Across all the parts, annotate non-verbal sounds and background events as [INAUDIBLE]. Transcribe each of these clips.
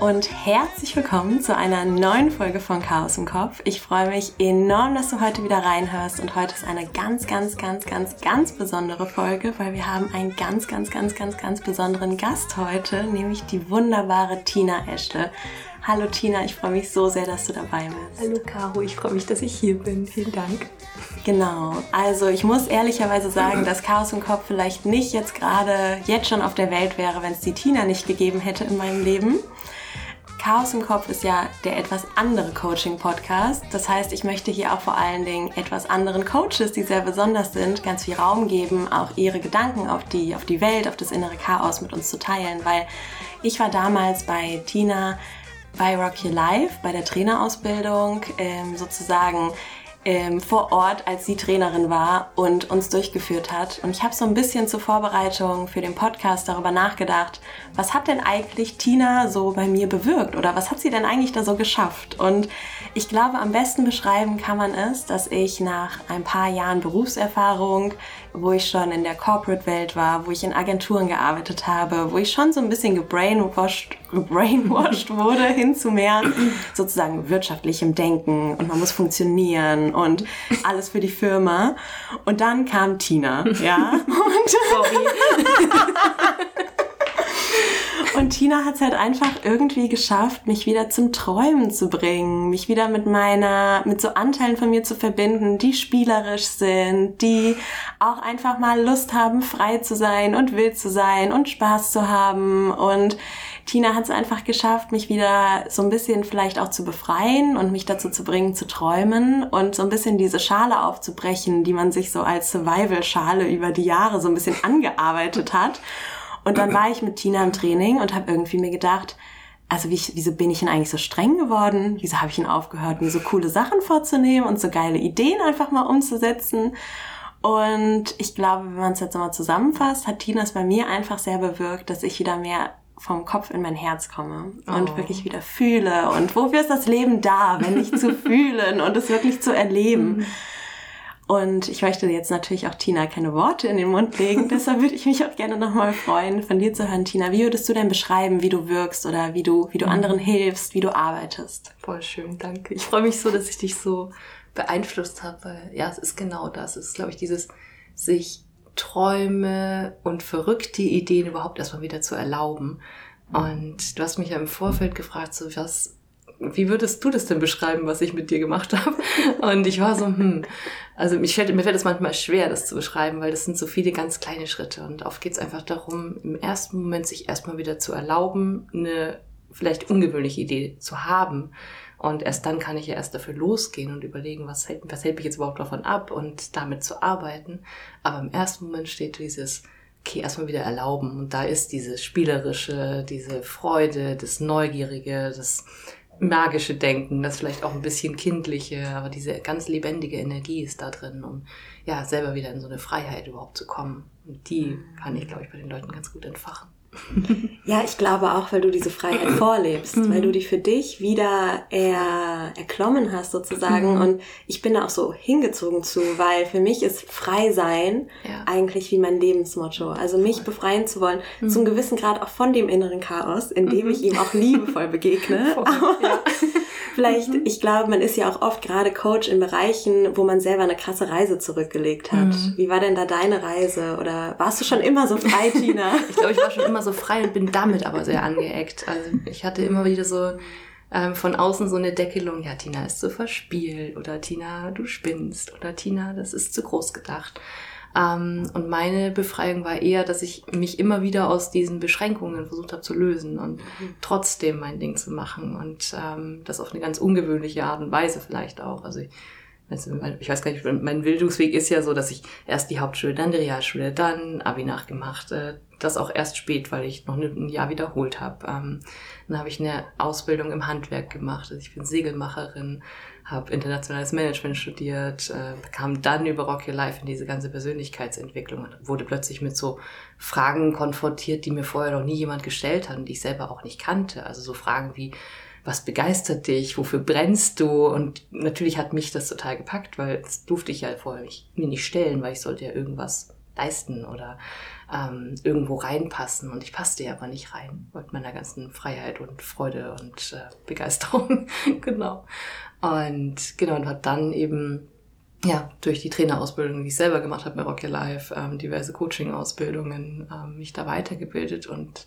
und herzlich willkommen zu einer neuen Folge von Chaos im Kopf. Ich freue mich enorm, dass du heute wieder reinhörst und heute ist eine ganz, ganz, ganz, ganz, ganz besondere Folge, weil wir haben einen ganz, ganz, ganz, ganz, ganz besonderen Gast heute, nämlich die wunderbare Tina Eschle. Hallo Tina, ich freue mich so sehr, dass du dabei bist. Hallo Caro, ich freue mich, dass ich hier bin. Vielen Dank. Genau, also ich muss ehrlicherweise sagen, dass Chaos im Kopf vielleicht nicht jetzt gerade jetzt schon auf der Welt wäre, wenn es die Tina nicht gegeben hätte in meinem Leben. Chaos im Kopf ist ja der etwas andere Coaching-Podcast. Das heißt, ich möchte hier auch vor allen Dingen etwas anderen Coaches, die sehr besonders sind, ganz viel Raum geben, auch ihre Gedanken auf die, auf die Welt, auf das innere Chaos mit uns zu teilen. Weil ich war damals bei Tina bei Rock Your Life, bei der Trainerausbildung, ähm, sozusagen ähm, vor Ort, als sie Trainerin war und uns durchgeführt hat. Und ich habe so ein bisschen zur Vorbereitung für den Podcast darüber nachgedacht, was hat denn eigentlich Tina so bei mir bewirkt oder was hat sie denn eigentlich da so geschafft? Und ich glaube, am besten beschreiben kann man es, dass ich nach ein paar Jahren Berufserfahrung, wo ich schon in der Corporate-Welt war, wo ich in Agenturen gearbeitet habe, wo ich schon so ein bisschen gebrainwashed, [LAUGHS] gebrainwashed wurde hin zu mehr sozusagen wirtschaftlichem Denken und man muss funktionieren und alles für die Firma. Und dann kam Tina, ja. [LAUGHS] Und Sorry. [LAUGHS] Und Tina hat es halt einfach irgendwie geschafft, mich wieder zum Träumen zu bringen, mich wieder mit meiner, mit so Anteilen von mir zu verbinden, die spielerisch sind, die auch einfach mal Lust haben, frei zu sein und wild zu sein und Spaß zu haben. Und Tina hat es einfach geschafft, mich wieder so ein bisschen vielleicht auch zu befreien und mich dazu zu bringen, zu träumen und so ein bisschen diese Schale aufzubrechen, die man sich so als Survival-Schale über die Jahre so ein bisschen angearbeitet hat. Und dann war ich mit Tina im Training und habe irgendwie mir gedacht, also wie, wieso bin ich denn eigentlich so streng geworden? Wieso habe ich ihn aufgehört, mir so coole Sachen vorzunehmen und so geile Ideen einfach mal umzusetzen? Und ich glaube, wenn man es jetzt nochmal zusammenfasst, hat Tina es bei mir einfach sehr bewirkt, dass ich wieder mehr vom Kopf in mein Herz komme und oh. wirklich wieder fühle. Und wofür ist das Leben da, wenn nicht zu [LAUGHS] fühlen und es wirklich zu erleben? Mhm. Und ich möchte jetzt natürlich auch Tina keine Worte in den Mund legen. [LAUGHS] Deshalb würde ich mich auch gerne nochmal freuen, von dir zu hören, Tina. Wie würdest du denn beschreiben, wie du wirkst oder wie du, wie du anderen hilfst, wie du arbeitest? Voll schön, danke. Ich freue mich so, dass ich dich so beeinflusst habe, weil ja, es ist genau das. Es ist, glaube ich, dieses sich Träume und verrückte Ideen überhaupt erstmal wieder zu erlauben. Und du hast mich ja im Vorfeld gefragt, so was wie würdest du das denn beschreiben, was ich mit dir gemacht habe? Und ich war so, hm, also mich fällt, mir fällt es manchmal schwer, das zu beschreiben, weil das sind so viele ganz kleine Schritte. Und oft geht es einfach darum, im ersten Moment sich erstmal wieder zu erlauben, eine vielleicht ungewöhnliche Idee zu haben. Und erst dann kann ich ja erst dafür losgehen und überlegen, was hält, was hält mich jetzt überhaupt davon ab und damit zu arbeiten. Aber im ersten Moment steht dieses, okay, erstmal wieder erlauben. Und da ist dieses Spielerische, diese Freude, das Neugierige, das magische Denken, das vielleicht auch ein bisschen kindliche, aber diese ganz lebendige Energie ist da drin, um ja selber wieder in so eine Freiheit überhaupt zu kommen. Und die kann ich, glaube ich, bei den Leuten ganz gut entfachen. [LAUGHS] Ja, ich glaube auch, weil du diese Freiheit [CLEARS THROAT] vorlebst, mhm. weil du die für dich wieder er, erklommen hast sozusagen. Mhm. Und ich bin da auch so hingezogen zu, weil für mich ist frei sein ja. eigentlich wie mein Lebensmotto. Also mich befreien zu wollen, mhm. zum gewissen Grad auch von dem inneren Chaos, in dem ich mhm. ihm auch liebevoll begegne. [LAUGHS] Voll, ja. Vielleicht, mhm. ich glaube, man ist ja auch oft gerade Coach in Bereichen, wo man selber eine krasse Reise zurückgelegt hat. Mhm. Wie war denn da deine Reise? Oder warst du schon immer so frei, Tina? [LAUGHS] ich glaube, ich war schon immer so frei und bin damit aber sehr angeeckt. Also ich hatte immer wieder so ähm, von außen so eine Deckelung, ja, Tina ist zu verspielt oder Tina, du spinnst oder Tina, das ist zu groß gedacht. Ähm, und meine Befreiung war eher, dass ich mich immer wieder aus diesen Beschränkungen versucht habe zu lösen und mhm. trotzdem mein Ding zu machen und ähm, das auf eine ganz ungewöhnliche Art und Weise vielleicht auch. Also ich, also ich weiß gar nicht, mein Bildungsweg ist ja so, dass ich erst die Hauptschule, dann die Realschule, dann Abi nachgemacht. Äh, das auch erst spät, weil ich noch ein Jahr wiederholt habe. Ähm, dann habe ich eine Ausbildung im Handwerk gemacht. Also ich bin Segelmacherin, habe internationales Management studiert, äh, kam dann über Rock Your Life in diese ganze Persönlichkeitsentwicklung und wurde plötzlich mit so Fragen konfrontiert, die mir vorher noch nie jemand gestellt hat und die ich selber auch nicht kannte. Also so Fragen wie, was begeistert dich, wofür brennst du? Und natürlich hat mich das total gepackt, weil das durfte ich ja vorher nicht, mir nicht stellen, weil ich sollte ja irgendwas leisten oder ähm, irgendwo reinpassen. Und ich passte ja aber nicht rein mit meiner ganzen Freiheit und Freude und äh, Begeisterung. [LAUGHS] genau. Und genau, und hat dann eben ja, durch die Trainerausbildung, die ich selber gemacht habe bei Rock Your Life, ähm, diverse Coaching-Ausbildungen, ähm, mich da weitergebildet und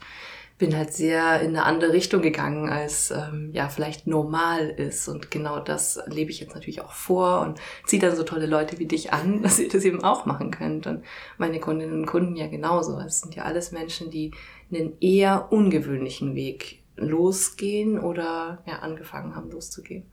bin halt sehr in eine andere Richtung gegangen, als ähm, ja vielleicht normal ist. Und genau das lebe ich jetzt natürlich auch vor und ziehe dann so tolle Leute wie dich an, [LAUGHS] dass ihr das eben auch machen könnt. Und meine Kundinnen und Kunden ja genauso. Es sind ja alles Menschen, die einen eher ungewöhnlichen Weg losgehen oder ja angefangen haben loszugehen.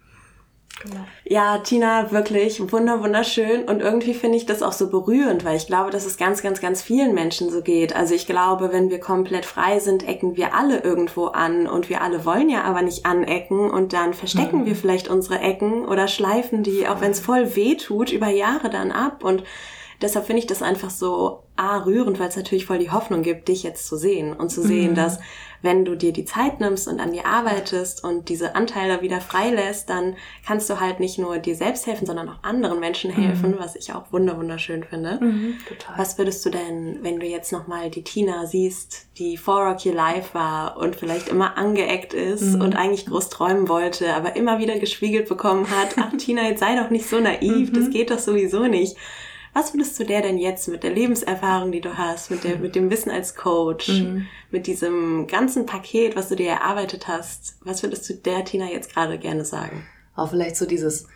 Genau. Ja, Tina, wirklich wunder, wunderschön. Und irgendwie finde ich das auch so berührend, weil ich glaube, dass es ganz, ganz, ganz vielen Menschen so geht. Also ich glaube, wenn wir komplett frei sind, ecken wir alle irgendwo an und wir alle wollen ja aber nicht anecken und dann verstecken mhm. wir vielleicht unsere Ecken oder schleifen die, auch wenn es voll weh tut, über Jahre dann ab. Und deshalb finde ich das einfach so A, rührend, weil es natürlich voll die Hoffnung gibt, dich jetzt zu sehen und zu sehen, mhm. dass wenn du dir die Zeit nimmst und an dir arbeitest und diese Anteile wieder freilässt, dann kannst du halt nicht nur dir selbst helfen, sondern auch anderen Menschen helfen, mhm. was ich auch wunderschön finde. Mhm. Was würdest du denn, wenn du jetzt nochmal die Tina siehst, die vor Rocky Life war und vielleicht immer angeeckt ist mhm. und eigentlich groß träumen wollte, aber immer wieder gespiegelt bekommen hat, ach [LAUGHS] Tina, jetzt sei doch nicht so naiv, das mhm. geht doch sowieso nicht. Was würdest du der denn jetzt mit der Lebenserfahrung, die du hast, mit, der, mit dem Wissen als Coach, mhm. mit diesem ganzen Paket, was du dir erarbeitet hast, was würdest du der Tina jetzt gerade gerne sagen? Auch vielleicht so dieses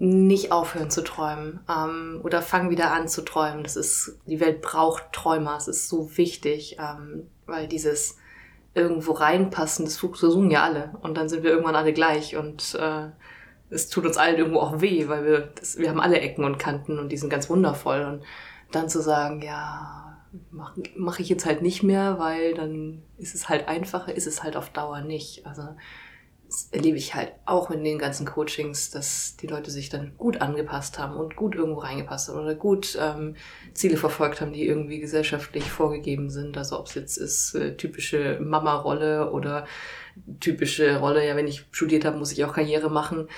nicht aufhören zu träumen ähm, oder fang wieder an zu träumen. Das ist, die Welt braucht Träumer, es ist so wichtig, ähm, weil dieses irgendwo reinpassen, das versuchen ja alle und dann sind wir irgendwann alle gleich und äh, es tut uns allen irgendwo auch weh, weil wir, das, wir haben alle Ecken und Kanten und die sind ganz wundervoll. Und dann zu sagen, ja, mache mach ich jetzt halt nicht mehr, weil dann ist es halt einfacher, ist es halt auf Dauer nicht. Also das erlebe ich halt auch in den ganzen Coachings, dass die Leute sich dann gut angepasst haben und gut irgendwo reingepasst haben oder gut ähm, Ziele verfolgt haben, die irgendwie gesellschaftlich vorgegeben sind. Also ob es jetzt ist äh, typische Mama-Rolle oder typische Rolle, ja, wenn ich studiert habe, muss ich auch Karriere machen.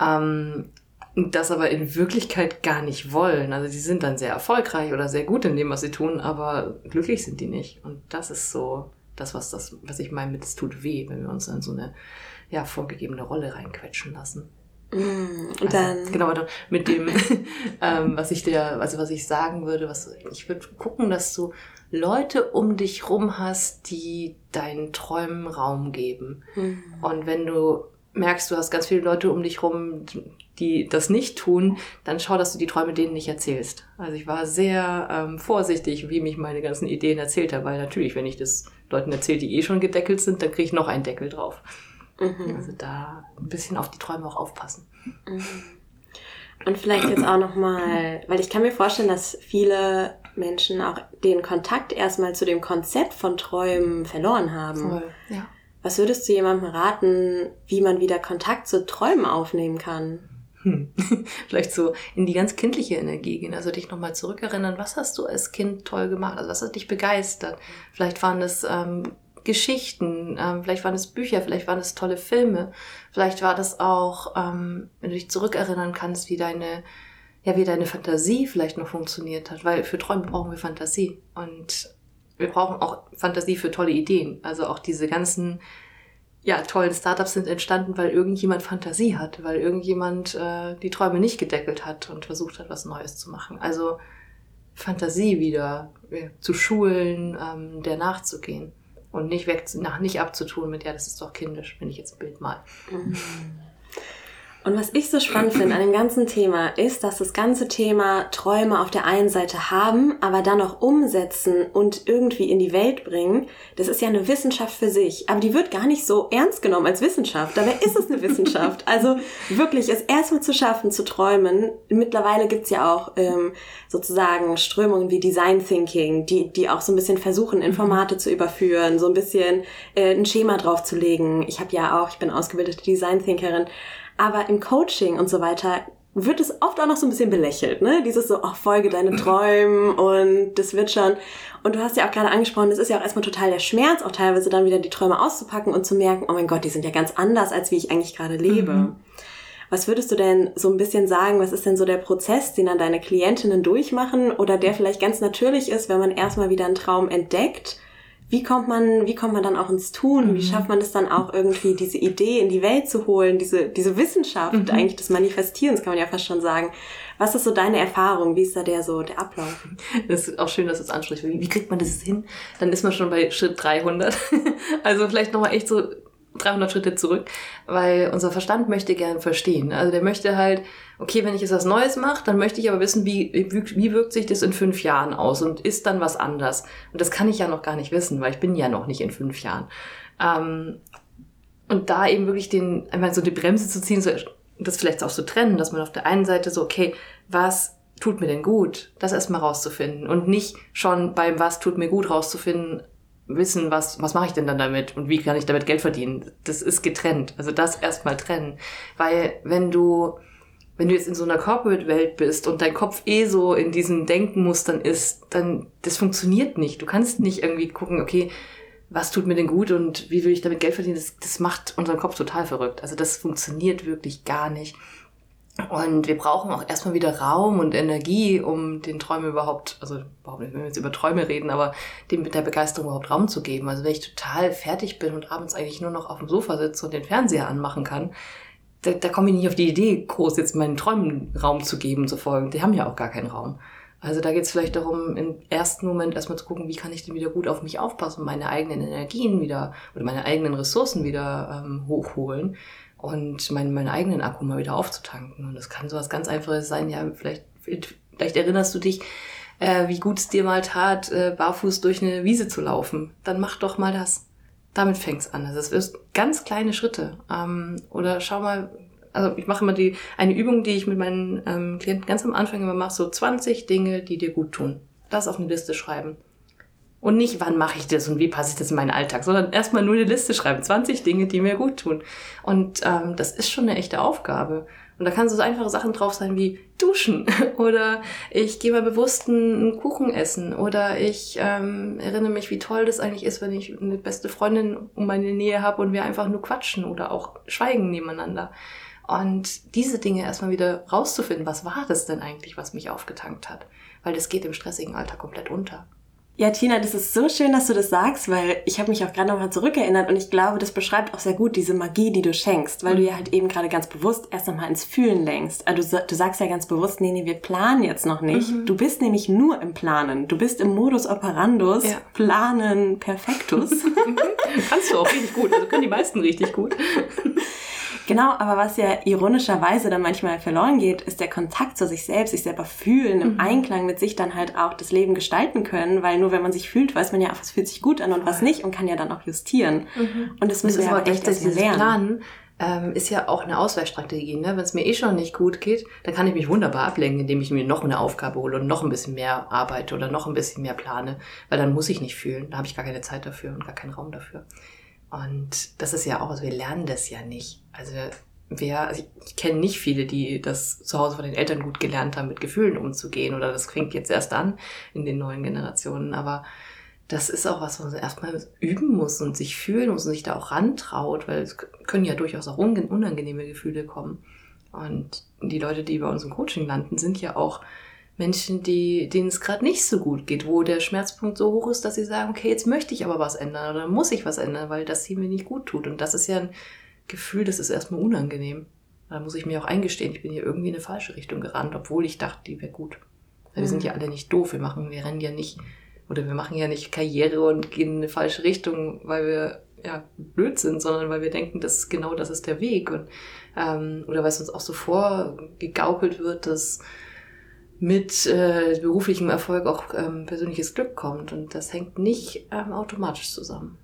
Ähm, das aber in Wirklichkeit gar nicht wollen. Also sie sind dann sehr erfolgreich oder sehr gut in dem, was sie tun, aber glücklich sind die nicht. Und das ist so das, was das, was ich meine mit, es tut weh, wenn wir uns in so eine ja, vorgegebene Rolle reinquetschen lassen. Mm, und also, dann genau mit dem, [LAUGHS] ähm, was ich dir, also was ich sagen würde, was ich würde gucken, dass du Leute um dich rum hast, die deinen Träumen Raum geben. Mhm. Und wenn du merkst, du hast ganz viele Leute um dich rum, die das nicht tun, dann schau, dass du die Träume denen nicht erzählst. Also ich war sehr ähm, vorsichtig, wie mich meine ganzen Ideen erzählt habe, weil natürlich, wenn ich das Leuten erzähle, die eh schon gedeckelt sind, dann kriege ich noch einen Deckel drauf. Mhm. Also da ein bisschen auf die Träume auch aufpassen. Mhm. Und vielleicht jetzt auch nochmal, weil ich kann mir vorstellen, dass viele Menschen auch den Kontakt erstmal zu dem Konzept von Träumen verloren haben. Voll, ja. Was würdest du jemandem raten, wie man wieder Kontakt zu Träumen aufnehmen kann? Hm. [LAUGHS] Vielleicht so in die ganz kindliche Energie gehen, also dich nochmal zurückerinnern, was hast du als Kind toll gemacht, also was hat dich begeistert? Vielleicht waren es ähm, Geschichten, ähm, vielleicht waren es Bücher, vielleicht waren es tolle Filme, vielleicht war das auch, ähm, wenn du dich zurückerinnern kannst, wie deine ja, wie deine Fantasie vielleicht noch funktioniert hat, weil für Träume brauchen wir Fantasie und wir brauchen auch Fantasie für tolle Ideen. Also auch diese ganzen ja, tollen Startups sind entstanden, weil irgendjemand Fantasie hat, weil irgendjemand äh, die Träume nicht gedeckelt hat und versucht hat, was Neues zu machen. Also Fantasie wieder äh, zu schulen, ähm, der nachzugehen und nicht weg, nach, nicht abzutun mit, ja, das ist doch kindisch, wenn ich jetzt ein Bild mal. Mhm. Und was ich so spannend finde an dem ganzen Thema ist, dass das ganze Thema Träume auf der einen Seite haben, aber dann auch umsetzen und irgendwie in die Welt bringen, das ist ja eine Wissenschaft für sich. Aber die wird gar nicht so ernst genommen als Wissenschaft. Dabei ist es eine Wissenschaft. Also wirklich es erstmal zu schaffen, zu träumen. Mittlerweile gibt's ja auch ähm, sozusagen Strömungen wie Design Thinking, die, die auch so ein bisschen versuchen, Informate zu überführen, so ein bisschen äh, ein Schema draufzulegen. Ich habe ja auch, ich bin ausgebildete Design Thinkerin aber im Coaching und so weiter wird es oft auch noch so ein bisschen belächelt, ne? Dieses so, ach, folge deine [CLEARS THROAT] Träumen und das wird schon. Und du hast ja auch gerade angesprochen, es ist ja auch erstmal total der Schmerz, auch teilweise dann wieder die Träume auszupacken und zu merken, oh mein Gott, die sind ja ganz anders, als wie ich eigentlich gerade lebe. Mhm. Was würdest du denn so ein bisschen sagen, was ist denn so der Prozess, den dann deine Klientinnen durchmachen oder der vielleicht ganz natürlich ist, wenn man erstmal wieder einen Traum entdeckt? Wie kommt man, wie kommt man dann auch ins Tun? Wie mhm. schafft man es dann auch irgendwie, diese Idee in die Welt zu holen, diese, diese Wissenschaft mhm. eigentlich des Manifestierens, kann man ja fast schon sagen. Was ist so deine Erfahrung? Wie ist da der so, der Ablauf? Das ist auch schön, dass du es ansprichst. Wie, wie kriegt man das hin? Dann ist man schon bei Schritt 300. [LAUGHS] also vielleicht nochmal echt so 300 Schritte zurück, weil unser Verstand möchte gern verstehen. Also der möchte halt, okay, wenn ich jetzt was Neues mache, dann möchte ich aber wissen, wie, wie, wirkt sich das in fünf Jahren aus und ist dann was anders? Und das kann ich ja noch gar nicht wissen, weil ich bin ja noch nicht in fünf Jahren. Ähm, und da eben wirklich den, einmal so die Bremse zu ziehen, so, das vielleicht auch zu so trennen, dass man auf der einen Seite so, okay, was tut mir denn gut? Das erstmal rauszufinden und nicht schon beim was tut mir gut rauszufinden, wissen, was, was mache ich denn dann damit und wie kann ich damit Geld verdienen. Das ist getrennt. Also das erstmal trennen. Weil wenn du, wenn du jetzt in so einer Corporate-Welt bist und dein Kopf eh so in diesen Denkenmustern ist, dann, das funktioniert nicht. Du kannst nicht irgendwie gucken, okay, was tut mir denn gut und wie will ich damit Geld verdienen? Das, das macht unseren Kopf total verrückt. Also das funktioniert wirklich gar nicht. Und wir brauchen auch erstmal wieder Raum und Energie, um den Träumen überhaupt, also überhaupt nicht, wenn wir jetzt über Träume reden, aber dem mit der Begeisterung überhaupt Raum zu geben. Also wenn ich total fertig bin und abends eigentlich nur noch auf dem Sofa sitze und den Fernseher anmachen kann, da, da komme ich nicht auf die Idee, groß jetzt meinen Träumen Raum zu geben, zu folgen. Die haben ja auch gar keinen Raum. Also da geht es vielleicht darum, im ersten Moment erstmal zu gucken, wie kann ich denn wieder gut auf mich aufpassen, meine eigenen Energien wieder oder meine eigenen Ressourcen wieder ähm, hochholen und meinen, meinen eigenen Akku mal wieder aufzutanken. Und das kann sowas ganz Einfaches sein. Ja, vielleicht, vielleicht erinnerst du dich, äh, wie gut es dir mal tat, äh, barfuß durch eine Wiese zu laufen. Dann mach doch mal das. Damit fängt's an. Also es ist ganz kleine Schritte. Ähm, oder schau mal, also ich mache immer die eine Übung, die ich mit meinen ähm, Klienten ganz am Anfang immer mache, so 20 Dinge, die dir gut tun. Das auf eine Liste schreiben. Und nicht, wann mache ich das und wie passe ich das in meinen Alltag, sondern erstmal nur eine Liste schreiben. 20 Dinge, die mir gut tun. Und ähm, das ist schon eine echte Aufgabe. Und da kann so einfache Sachen drauf sein wie duschen [LAUGHS] oder ich gehe mal bewusst einen Kuchen essen oder ich ähm, erinnere mich, wie toll das eigentlich ist, wenn ich eine beste Freundin um meine Nähe habe und wir einfach nur quatschen oder auch schweigen nebeneinander. Und diese Dinge erstmal wieder rauszufinden, was war das denn eigentlich, was mich aufgetankt hat? Weil das geht im stressigen Alltag komplett unter. Ja, Tina, das ist so schön, dass du das sagst, weil ich habe mich auch gerade nochmal zurückerinnert und ich glaube, das beschreibt auch sehr gut diese Magie, die du schenkst, weil mhm. du ja halt eben gerade ganz bewusst erst nochmal ins Fühlen lenkst. Also du, du, sagst ja ganz bewusst, nee, nee, wir planen jetzt noch nicht. Mhm. Du bist nämlich nur im Planen. Du bist im Modus operandus, ja. planen perfektus. [LAUGHS] Kannst du auch richtig gut, also können die meisten richtig gut. [LAUGHS] Genau, aber was ja ironischerweise dann manchmal verloren geht, ist der Kontakt zu sich selbst, sich selber fühlen, im mhm. Einklang mit sich dann halt auch das Leben gestalten können, weil nur wenn man sich fühlt, weiß man ja, was fühlt sich gut an und was nicht und kann ja dann auch justieren. Mhm. Und das müssen das wir aber echt erst lernen. Planen ähm, ist ja auch eine Ausweichstrategie. Ne? Wenn es mir eh schon nicht gut geht, dann kann ich mich wunderbar ablenken, indem ich mir noch eine Aufgabe hole und noch ein bisschen mehr arbeite oder noch ein bisschen mehr plane, weil dann muss ich nicht fühlen. Da habe ich gar keine Zeit dafür und gar keinen Raum dafür. Und das ist ja auch, also wir lernen das ja nicht. Also wer, also ich, kenne nicht viele, die das zu Hause von den Eltern gut gelernt haben, mit Gefühlen umzugehen oder das fängt jetzt erst an in den neuen Generationen. Aber das ist auch was, was man erstmal üben muss und sich fühlen muss und sich da auch rantraut, weil es können ja durchaus auch unangenehme Gefühle kommen. Und die Leute, die bei uns im Coaching landen, sind ja auch Menschen, die, denen es gerade nicht so gut geht, wo der Schmerzpunkt so hoch ist, dass sie sagen, okay, jetzt möchte ich aber was ändern oder muss ich was ändern, weil das hier mir nicht gut tut. Und das ist ja ein Gefühl, das ist erstmal unangenehm. Da muss ich mir auch eingestehen, ich bin hier irgendwie in eine falsche Richtung gerannt, obwohl ich dachte, die wäre gut. Weil wir sind mhm. ja alle nicht doof, wir machen, wir rennen ja nicht, oder wir machen ja nicht Karriere und gehen in eine falsche Richtung, weil wir ja blöd sind, sondern weil wir denken, dass genau das ist der Weg. Und, ähm, oder weil es uns auch so vorgegaukelt wird, dass mit äh, beruflichem Erfolg auch ähm, persönliches Glück kommt. Und das hängt nicht ähm, automatisch zusammen.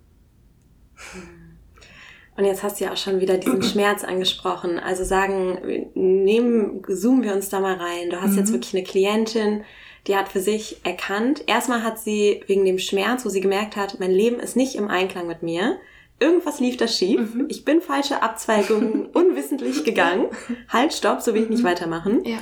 Und jetzt hast du ja auch schon wieder diesen [CLEARS THROAT] Schmerz angesprochen. Also sagen, nehmen, zoomen wir uns da mal rein. Du hast mhm. jetzt wirklich eine Klientin, die hat für sich erkannt, erstmal hat sie wegen dem Schmerz, wo sie gemerkt hat, mein Leben ist nicht im Einklang mit mir. Irgendwas lief da schief. Mhm. Ich bin falsche Abzweigungen [LAUGHS] unwissentlich gegangen. Halt, stopp, so will ich nicht mhm. weitermachen. Ja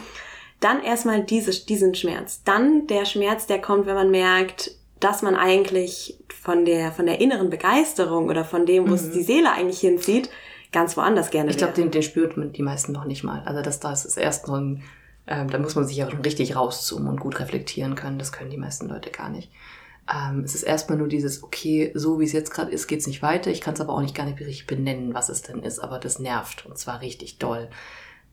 dann erstmal diese, diesen Schmerz. Dann der Schmerz, der kommt, wenn man merkt, dass man eigentlich von der, von der inneren Begeisterung oder von dem, wo mhm. es die Seele eigentlich hinzieht, ganz woanders gerne Ich glaube, den, den spürt man die meisten noch nicht mal. Also das, das ist erst nur ein, ähm, da muss man sich ja schon richtig rauszoomen und gut reflektieren können. Das können die meisten Leute gar nicht. Ähm, es ist erstmal nur dieses, okay, so wie es jetzt gerade ist, geht's nicht weiter. Ich kann es aber auch nicht gar nicht richtig benennen, was es denn ist, aber das nervt und zwar richtig doll.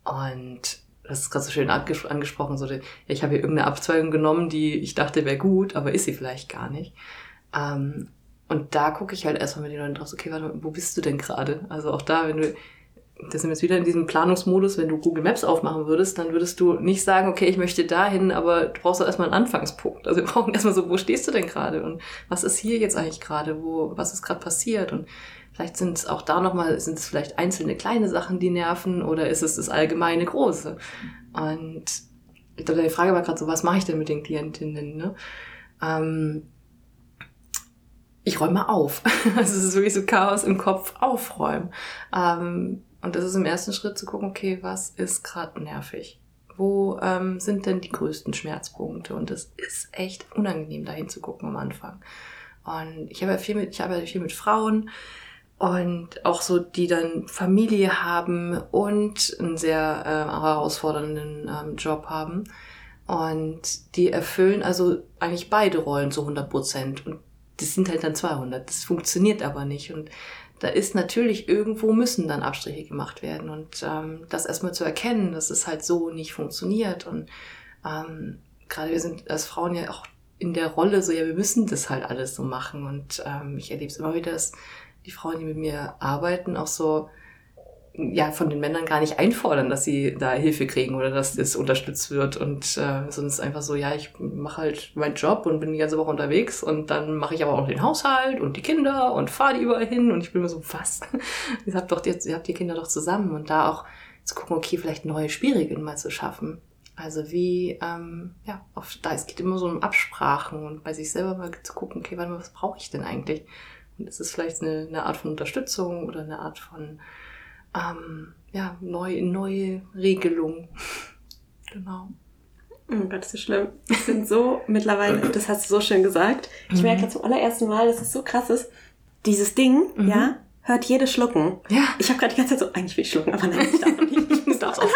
Und das ist gerade so schön anges angesprochen, so, ja, ich habe hier irgendeine Abzweigung genommen, die ich dachte wäre gut, aber ist sie vielleicht gar nicht. Ähm, und da gucke ich halt erstmal mit den Leuten drauf, okay, warte, wo bist du denn gerade? Also auch da, wenn du, das sind wir jetzt wieder in diesem Planungsmodus, wenn du Google Maps aufmachen würdest, dann würdest du nicht sagen, okay, ich möchte dahin, aber du brauchst doch erstmal einen Anfangspunkt. Also wir [LAUGHS] brauchen erstmal so, wo stehst du denn gerade und was ist hier jetzt eigentlich gerade, wo, was ist gerade passiert und vielleicht sind es auch da nochmal, sind es vielleicht einzelne kleine Sachen, die nerven oder ist es das allgemeine Große? Und ich glaube, die Frage war gerade so, was mache ich denn mit den Klientinnen? Ne? Ähm, ich räume auf. [LAUGHS] Also es ist wirklich so Chaos im Kopf aufräumen. Ähm, und das ist im ersten Schritt zu gucken, okay, was ist gerade nervig? Wo ähm, sind denn die größten Schmerzpunkte? Und es ist echt unangenehm, da hinzugucken am Anfang. Und ich habe ja viel mit, ich arbeite viel mit Frauen und auch so, die dann Familie haben und einen sehr äh, herausfordernden ähm, Job haben. Und die erfüllen also eigentlich beide Rollen zu 100 Prozent. Und das sind halt dann 200. Das funktioniert aber nicht. Und da ist natürlich irgendwo müssen dann Abstriche gemacht werden und ähm, das erstmal zu erkennen, dass es halt so nicht funktioniert und ähm, gerade wir sind als Frauen ja auch in der Rolle so, ja, wir müssen das halt alles so machen und ähm, ich erlebe es immer wieder, dass die Frauen, die mit mir arbeiten, auch so ja von den Männern gar nicht einfordern, dass sie da Hilfe kriegen oder dass das unterstützt wird und äh, sonst einfach so, ja, ich mache halt meinen Job und bin die ganze Woche unterwegs und dann mache ich aber auch den Haushalt und die Kinder und fahre die überall hin und ich bin mir so, was? [LAUGHS] ihr habt doch jetzt, ihr habt die Kinder doch zusammen und da auch zu gucken, okay, vielleicht neue Spielregeln mal zu schaffen. Also wie, ähm, ja, auf, da es geht immer so um Absprachen und bei sich selber mal zu gucken, okay, mal, was brauche ich denn eigentlich? Und ist es vielleicht eine, eine Art von Unterstützung oder eine Art von ähm, ja, neue, neue Regelung. [LAUGHS] genau. Oh Gott, ist das schlimm. Ich bin so mittlerweile, das hast du so schön gesagt. Ich mhm. merke zum allerersten Mal, dass es so krass ist. Dieses Ding, mhm. ja, hört jede schlucken. Ja. Ich habe gerade die ganze Zeit so, eigentlich will ich schlucken, aber nein, ich darf nicht. Ich muss darf [LAUGHS] auch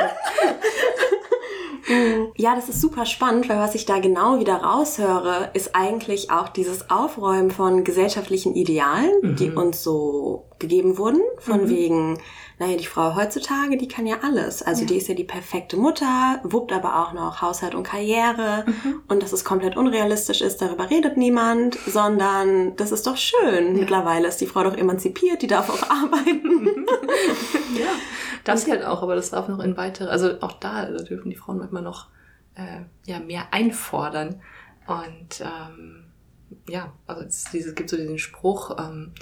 Ja, das ist super spannend, weil was ich da genau wieder raushöre, ist eigentlich auch dieses Aufräumen von gesellschaftlichen Idealen, mhm. die uns so gegeben wurden, von mhm. wegen, naja, die Frau heutzutage, die kann ja alles. Also ja. die ist ja die perfekte Mutter, wuppt aber auch noch Haushalt und Karriere mhm. und dass es komplett unrealistisch ist, darüber redet niemand, sondern das ist doch schön. Ja. Mittlerweile ist die Frau doch emanzipiert, die darf auch [LAUGHS] arbeiten. ja, das halt auch, aber das darf noch in weitere, also auch da dürfen die Frauen manchmal noch äh, ja, mehr einfordern. Und ähm, ja, also es diese, gibt so diesen Spruch, ähm,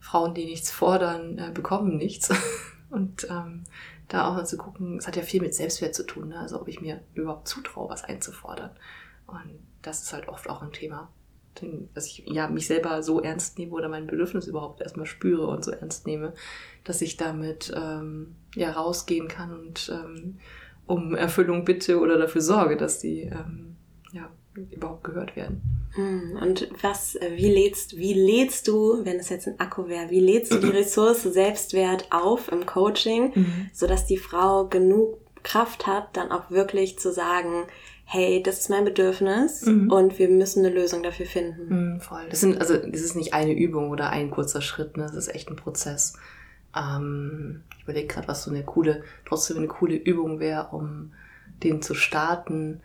Frauen, die nichts fordern, äh, bekommen nichts. [LAUGHS] Und ähm, da auch mal zu gucken, es hat ja viel mit Selbstwert zu tun, ne? also ob ich mir überhaupt zutraue, was einzufordern. Und das ist halt oft auch ein Thema, dass ich ja mich selber so ernst nehme oder mein Bedürfnis überhaupt erstmal spüre und so ernst nehme, dass ich damit ähm, ja rausgehen kann und ähm, um Erfüllung bitte oder dafür sorge, dass die ähm, ja überhaupt gehört werden. Hm, und was, äh, wie lädst, wie lädst du, wenn es jetzt ein Akku wäre, wie lädst du die [CLEARS THROAT] Ressource Selbstwert auf im Coaching, mhm. sodass die Frau genug Kraft hat, dann auch wirklich zu sagen, hey, das ist mein Bedürfnis mhm. und wir müssen eine Lösung dafür finden. Mhm, voll. Das sind, also, das ist nicht eine Übung oder ein kurzer Schritt, ne? Das ist echt ein Prozess. Ähm, ich überlege gerade, was so eine coole, trotzdem eine coole Übung wäre, um den zu starten.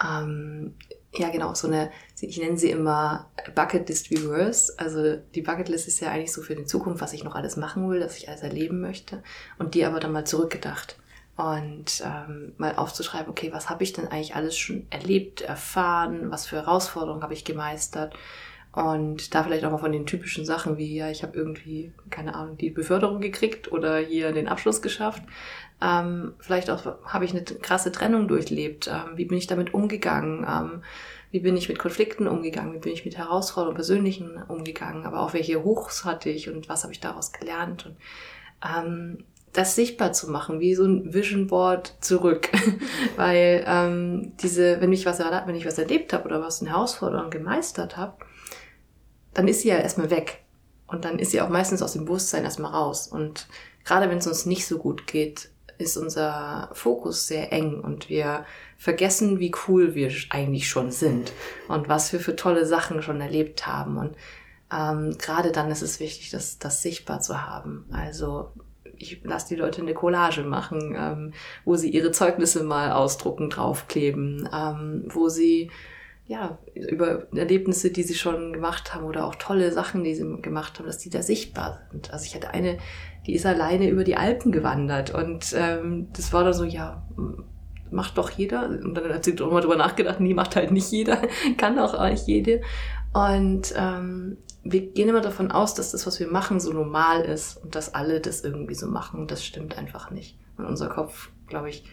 Ähm, ja, genau, so eine, ich nenne sie immer Bucketlist Reverse. Also die Bucketlist ist ja eigentlich so für die Zukunft, was ich noch alles machen will, dass ich alles erleben möchte. Und die aber dann mal zurückgedacht. Und ähm, mal aufzuschreiben, okay, was habe ich denn eigentlich alles schon erlebt, erfahren, was für Herausforderungen habe ich gemeistert. Und da vielleicht auch mal von den typischen Sachen wie, ja, ich habe irgendwie, keine Ahnung, die Beförderung gekriegt oder hier den Abschluss geschafft. Ähm, vielleicht auch habe ich eine krasse Trennung durchlebt. Ähm, wie bin ich damit umgegangen? Ähm, wie bin ich mit Konflikten umgegangen? Wie bin ich mit Herausforderungen, persönlichen umgegangen? Aber auch welche Hochs hatte ich und was habe ich daraus gelernt? Und ähm, das sichtbar zu machen, wie so ein Vision Board zurück. [LAUGHS] Weil ähm, diese, wenn ich was wenn ich was erlebt habe oder was eine Herausforderung gemeistert habe, dann ist sie ja erstmal weg. Und dann ist sie auch meistens aus dem Bewusstsein erstmal raus. Und gerade wenn es uns nicht so gut geht, ist unser Fokus sehr eng und wir vergessen, wie cool wir eigentlich schon sind und was wir für tolle Sachen schon erlebt haben. Und ähm, gerade dann ist es wichtig, das, das sichtbar zu haben. Also ich lasse die Leute eine Collage machen, ähm, wo sie ihre Zeugnisse mal ausdrucken, draufkleben, ähm, wo sie ja über Erlebnisse, die sie schon gemacht haben oder auch tolle Sachen, die sie gemacht haben, dass die da sichtbar sind. Also ich hatte eine, die ist alleine über die Alpen gewandert und ähm, das war dann so, ja, macht doch jeder. Und dann hat sie drüber nachgedacht, nie macht halt nicht jeder, [LAUGHS] kann auch nicht jede. Und ähm, wir gehen immer davon aus, dass das, was wir machen, so normal ist und dass alle das irgendwie so machen. Das stimmt einfach nicht. Und unser Kopf, glaube ich,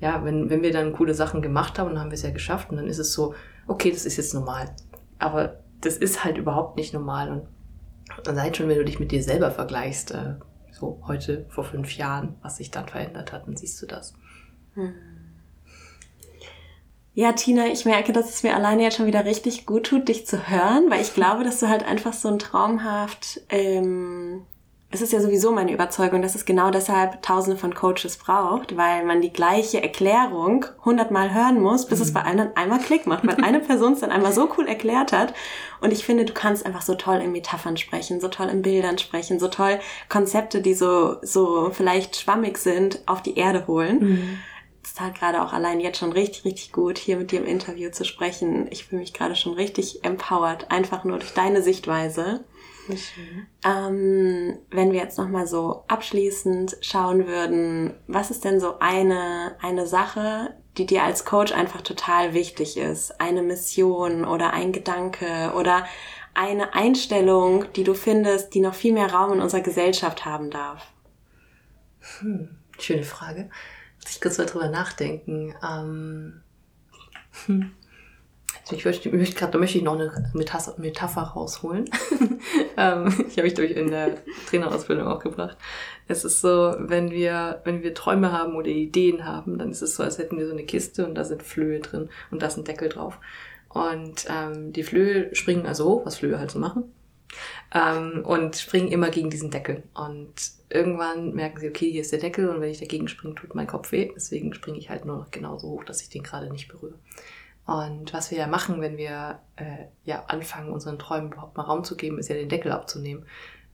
ja, wenn, wenn wir dann coole Sachen gemacht haben, dann haben wir es ja geschafft und dann ist es so, okay, das ist jetzt normal. Aber das ist halt überhaupt nicht normal. Und dann seid schon, wenn du dich mit dir selber vergleichst, äh, so heute vor fünf Jahren, was sich dann verändert hat, dann siehst du das. Hm. Ja, Tina, ich merke, dass es mir alleine jetzt schon wieder richtig gut tut, dich zu hören, weil ich glaube, dass du halt einfach so ein traumhaft, ähm, es ist ja sowieso meine Überzeugung, dass es genau deshalb tausende von Coaches braucht, weil man die gleiche Erklärung hundertmal hören muss, bis mhm. es bei allen einmal Klick macht, weil eine [LAUGHS] Person es dann einmal so cool erklärt hat. Und ich finde, du kannst einfach so toll in Metaphern sprechen, so toll in Bildern sprechen, so toll Konzepte, die so, so vielleicht schwammig sind, auf die Erde holen. Mhm es tat gerade auch allein jetzt schon richtig, richtig gut, hier mit dir im Interview zu sprechen. Ich fühle mich gerade schon richtig empowered, einfach nur durch deine Sichtweise. Ähm, wenn wir jetzt nochmal so abschließend schauen würden, was ist denn so eine, eine Sache, die dir als Coach einfach total wichtig ist? Eine Mission oder ein Gedanke oder eine Einstellung, die du findest, die noch viel mehr Raum in unserer Gesellschaft haben darf? Hm, schöne Frage. Ich kurz mal drüber nachdenken. Ähm, hm. Ich möchte, möchte grad, da möchte ich noch eine Metapher, Metapher rausholen. [LAUGHS] ähm, ich habe ich durch in der Trainerausbildung auch gebracht. Es ist so, wenn wir, wenn wir Träume haben oder Ideen haben, dann ist es so, als hätten wir so eine Kiste und da sind Flöhe drin und da ist ein Deckel drauf. Und ähm, die Flöhe springen also hoch, was Flöhe halt so machen ähm, und springen immer gegen diesen Deckel. Und irgendwann merken sie, okay, hier ist der Deckel und wenn ich dagegen springe, tut mein Kopf weh. Deswegen springe ich halt nur noch genauso hoch, dass ich den gerade nicht berühre. Und was wir ja machen, wenn wir äh, ja anfangen, unseren Träumen überhaupt mal Raum zu geben, ist ja den Deckel abzunehmen.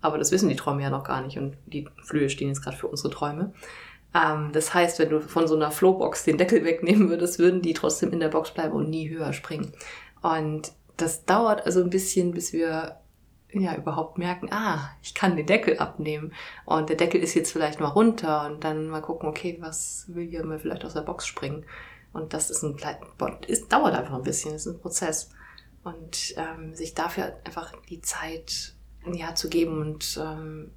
Aber das wissen die Träume ja noch gar nicht und die Flühe stehen jetzt gerade für unsere Träume. Ähm, das heißt, wenn du von so einer Flowbox den Deckel wegnehmen würdest, würden die trotzdem in der Box bleiben und nie höher springen. Und das dauert also ein bisschen, bis wir ja überhaupt merken, ah, ich kann den Deckel abnehmen und der Deckel ist jetzt vielleicht mal runter und dann mal gucken, okay, was will hier mal vielleicht aus der Box springen. Und das ist ein es dauert einfach ein bisschen, ist ein Prozess. Und ähm, sich dafür einfach die Zeit ja, zu geben und ähm,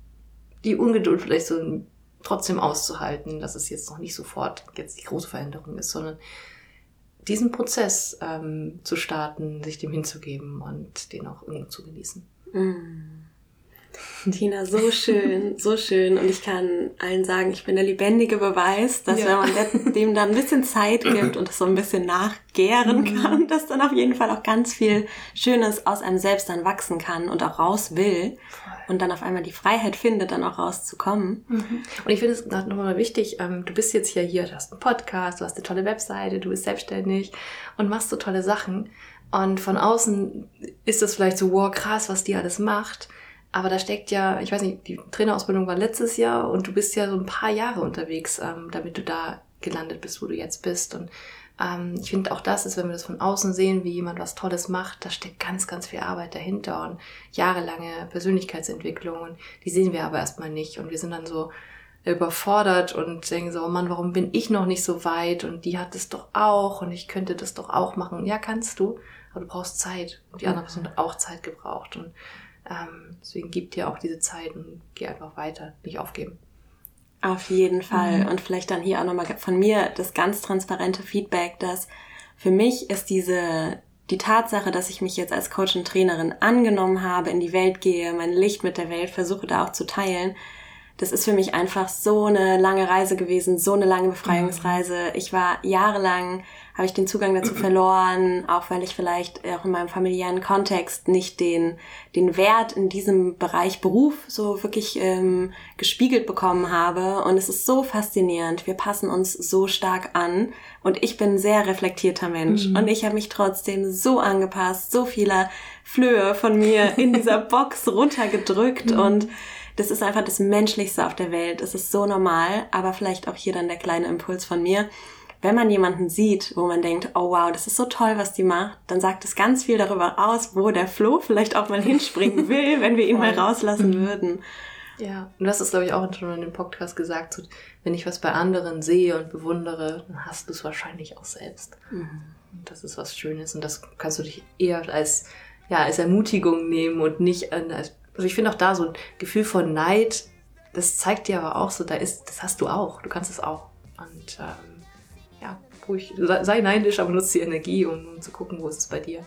die Ungeduld vielleicht so trotzdem auszuhalten, dass es jetzt noch nicht sofort jetzt die große Veränderung ist, sondern diesen Prozess ähm, zu starten, sich dem hinzugeben und den auch irgendwie zu genießen. Mm. Tina, so schön, so schön. Und ich kann allen sagen, ich bin der lebendige Beweis, dass ja. wenn man dem dann ein bisschen Zeit [LAUGHS] gibt und es so ein bisschen nachgären mhm. kann, dass dann auf jeden Fall auch ganz viel Schönes aus einem selbst dann wachsen kann und auch raus will. Und dann auf einmal die Freiheit findet, dann auch rauszukommen. Mhm. Und ich finde es nochmal wichtig, ähm, du bist jetzt ja hier, du hast einen Podcast, du hast eine tolle Webseite, du bist selbstständig und machst so tolle Sachen. Und von außen ist das vielleicht so, wow, krass, was die alles macht. Aber da steckt ja, ich weiß nicht, die Trainerausbildung war letztes Jahr und du bist ja so ein paar Jahre unterwegs, ähm, damit du da gelandet bist, wo du jetzt bist. Und ähm, ich finde auch das ist, wenn wir das von außen sehen, wie jemand was Tolles macht, da steckt ganz, ganz viel Arbeit dahinter und jahrelange Persönlichkeitsentwicklung. Und die sehen wir aber erstmal nicht. Und wir sind dann so überfordert und denken so, oh Mann, warum bin ich noch nicht so weit? Und die hat es doch auch und ich könnte das doch auch machen. Ja, kannst du aber du brauchst Zeit. Und die anderen Person hat auch Zeit gebraucht. Und ähm, deswegen gib dir auch diese Zeit und geh einfach weiter, nicht aufgeben. Auf jeden Fall. Mhm. Und vielleicht dann hier auch nochmal von mir das ganz transparente Feedback, dass für mich ist diese, die Tatsache, dass ich mich jetzt als Coach und Trainerin angenommen habe, in die Welt gehe, mein Licht mit der Welt versuche da auch zu teilen, das ist für mich einfach so eine lange Reise gewesen, so eine lange Befreiungsreise. Ich war jahrelang, habe ich den Zugang dazu [CLEARS THROAT] verloren, auch weil ich vielleicht auch in meinem familiären Kontext nicht den, den Wert in diesem Bereich Beruf so wirklich ähm, gespiegelt bekommen habe. Und es ist so faszinierend. Wir passen uns so stark an. Und ich bin ein sehr reflektierter Mensch. Mhm. Und ich habe mich trotzdem so angepasst, so viele Flöhe von mir in dieser [LAUGHS] Box runtergedrückt mhm. und das ist einfach das Menschlichste auf der Welt. Es ist so normal, aber vielleicht auch hier dann der kleine Impuls von mir. Wenn man jemanden sieht, wo man denkt, oh wow, das ist so toll, was die macht, dann sagt es ganz viel darüber aus, wo der Flo vielleicht auch mal [LAUGHS] hinspringen will, wenn wir ihn mal rauslassen mhm. würden. Ja, und das ist, glaube ich, auch schon in dem Podcast gesagt, so, wenn ich was bei anderen sehe und bewundere, dann hast du es wahrscheinlich auch selbst. Mhm. Und das ist was Schönes und das kannst du dich eher als, ja, als Ermutigung nehmen und nicht als also ich finde auch da so ein Gefühl von Neid, das zeigt dir aber auch so, da ist, das hast du auch, du kannst es auch. Und ähm, ja, ruhig, sei neidisch, aber nutze die Energie, um, um zu gucken, wo ist es bei dir.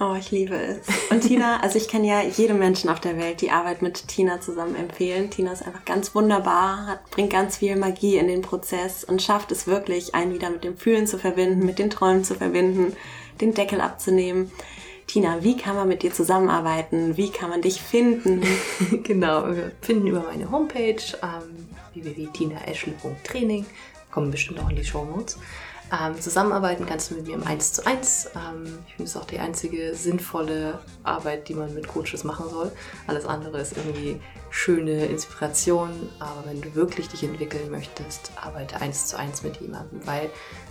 Oh, ich liebe es. Und Tina, [LAUGHS] also ich kann ja jedem Menschen auf der Welt die Arbeit mit Tina zusammen empfehlen. Tina ist einfach ganz wunderbar, hat, bringt ganz viel Magie in den Prozess und schafft es wirklich, einen wieder mit dem Fühlen zu verbinden, mit den Träumen zu verbinden, den Deckel abzunehmen. Tina, wie kann man mit dir zusammenarbeiten? Wie kann man dich finden? [LAUGHS] genau, wir finden über meine Homepage ähm, www.tinaeschle.training. Kommen bestimmt auch in die Show Notes. Ähm, zusammenarbeiten kannst du mit mir im 1 zu 1. Ähm, ich finde es auch die einzige sinnvolle Arbeit, die man mit Coaches machen soll. Alles andere ist irgendwie schöne Inspiration, aber wenn du wirklich dich entwickeln möchtest, arbeite 1 zu 1 mit jemandem, weil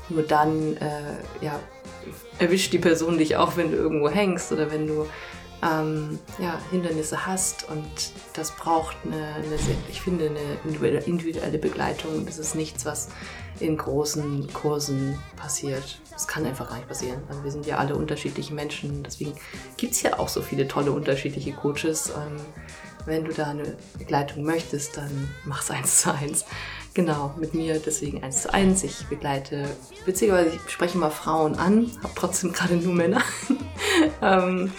nur dann äh, ja, erwischt die Person dich auch, wenn du irgendwo hängst oder wenn du ähm, ja, Hindernisse hast und das braucht eine, eine, ich finde, eine individuelle Begleitung. Das ist nichts, was in großen Kursen passiert. Das kann einfach gar nicht passieren. Also wir sind ja alle unterschiedliche Menschen, deswegen gibt es ja auch so viele tolle unterschiedliche Coaches. Ähm, wenn du da eine Begleitung möchtest, dann mach's eins zu eins. Genau, mit mir deswegen eins zu eins. Ich begleite, witzigerweise, ich spreche mal Frauen an, habe trotzdem [LAUGHS] gerade nur Männer. [LAUGHS] ähm,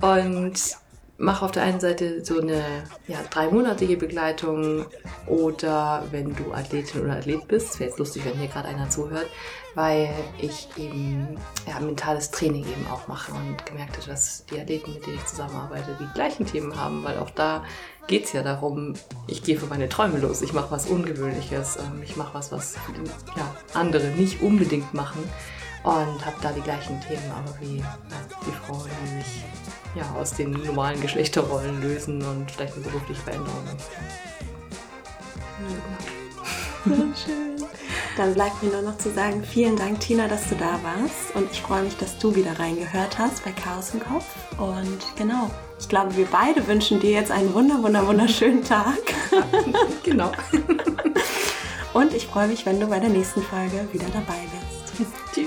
und mache auf der einen Seite so eine ja, dreimonatige Begleitung oder wenn du Athletin oder Athlet bist, wäre jetzt lustig, wenn hier gerade einer zuhört, weil ich eben ja, mentales Training eben auch mache und gemerkt habe, dass die Athleten, mit denen ich zusammenarbeite, die gleichen Themen haben, weil auch da geht es ja darum, ich gehe für meine Träume los, ich mache was Ungewöhnliches, ähm, ich mache was, was ja, andere nicht unbedingt machen und habe da die gleichen Themen, aber wie ja, die Frauen, die sich ja, aus den normalen Geschlechterrollen lösen und vielleicht eine berufliche Veränderung. Ja. [LAUGHS] schön. Dann bleibt mir nur noch zu sagen, vielen Dank, Tina, dass du da warst. Und ich freue mich, dass du wieder reingehört hast bei Chaos im Kopf. Und genau, ich glaube, wir beide wünschen dir jetzt einen wunder, wunder, wunderschönen Tag. [LAUGHS] genau. Und ich freue mich, wenn du bei der nächsten Folge wieder dabei bist. Tschüss.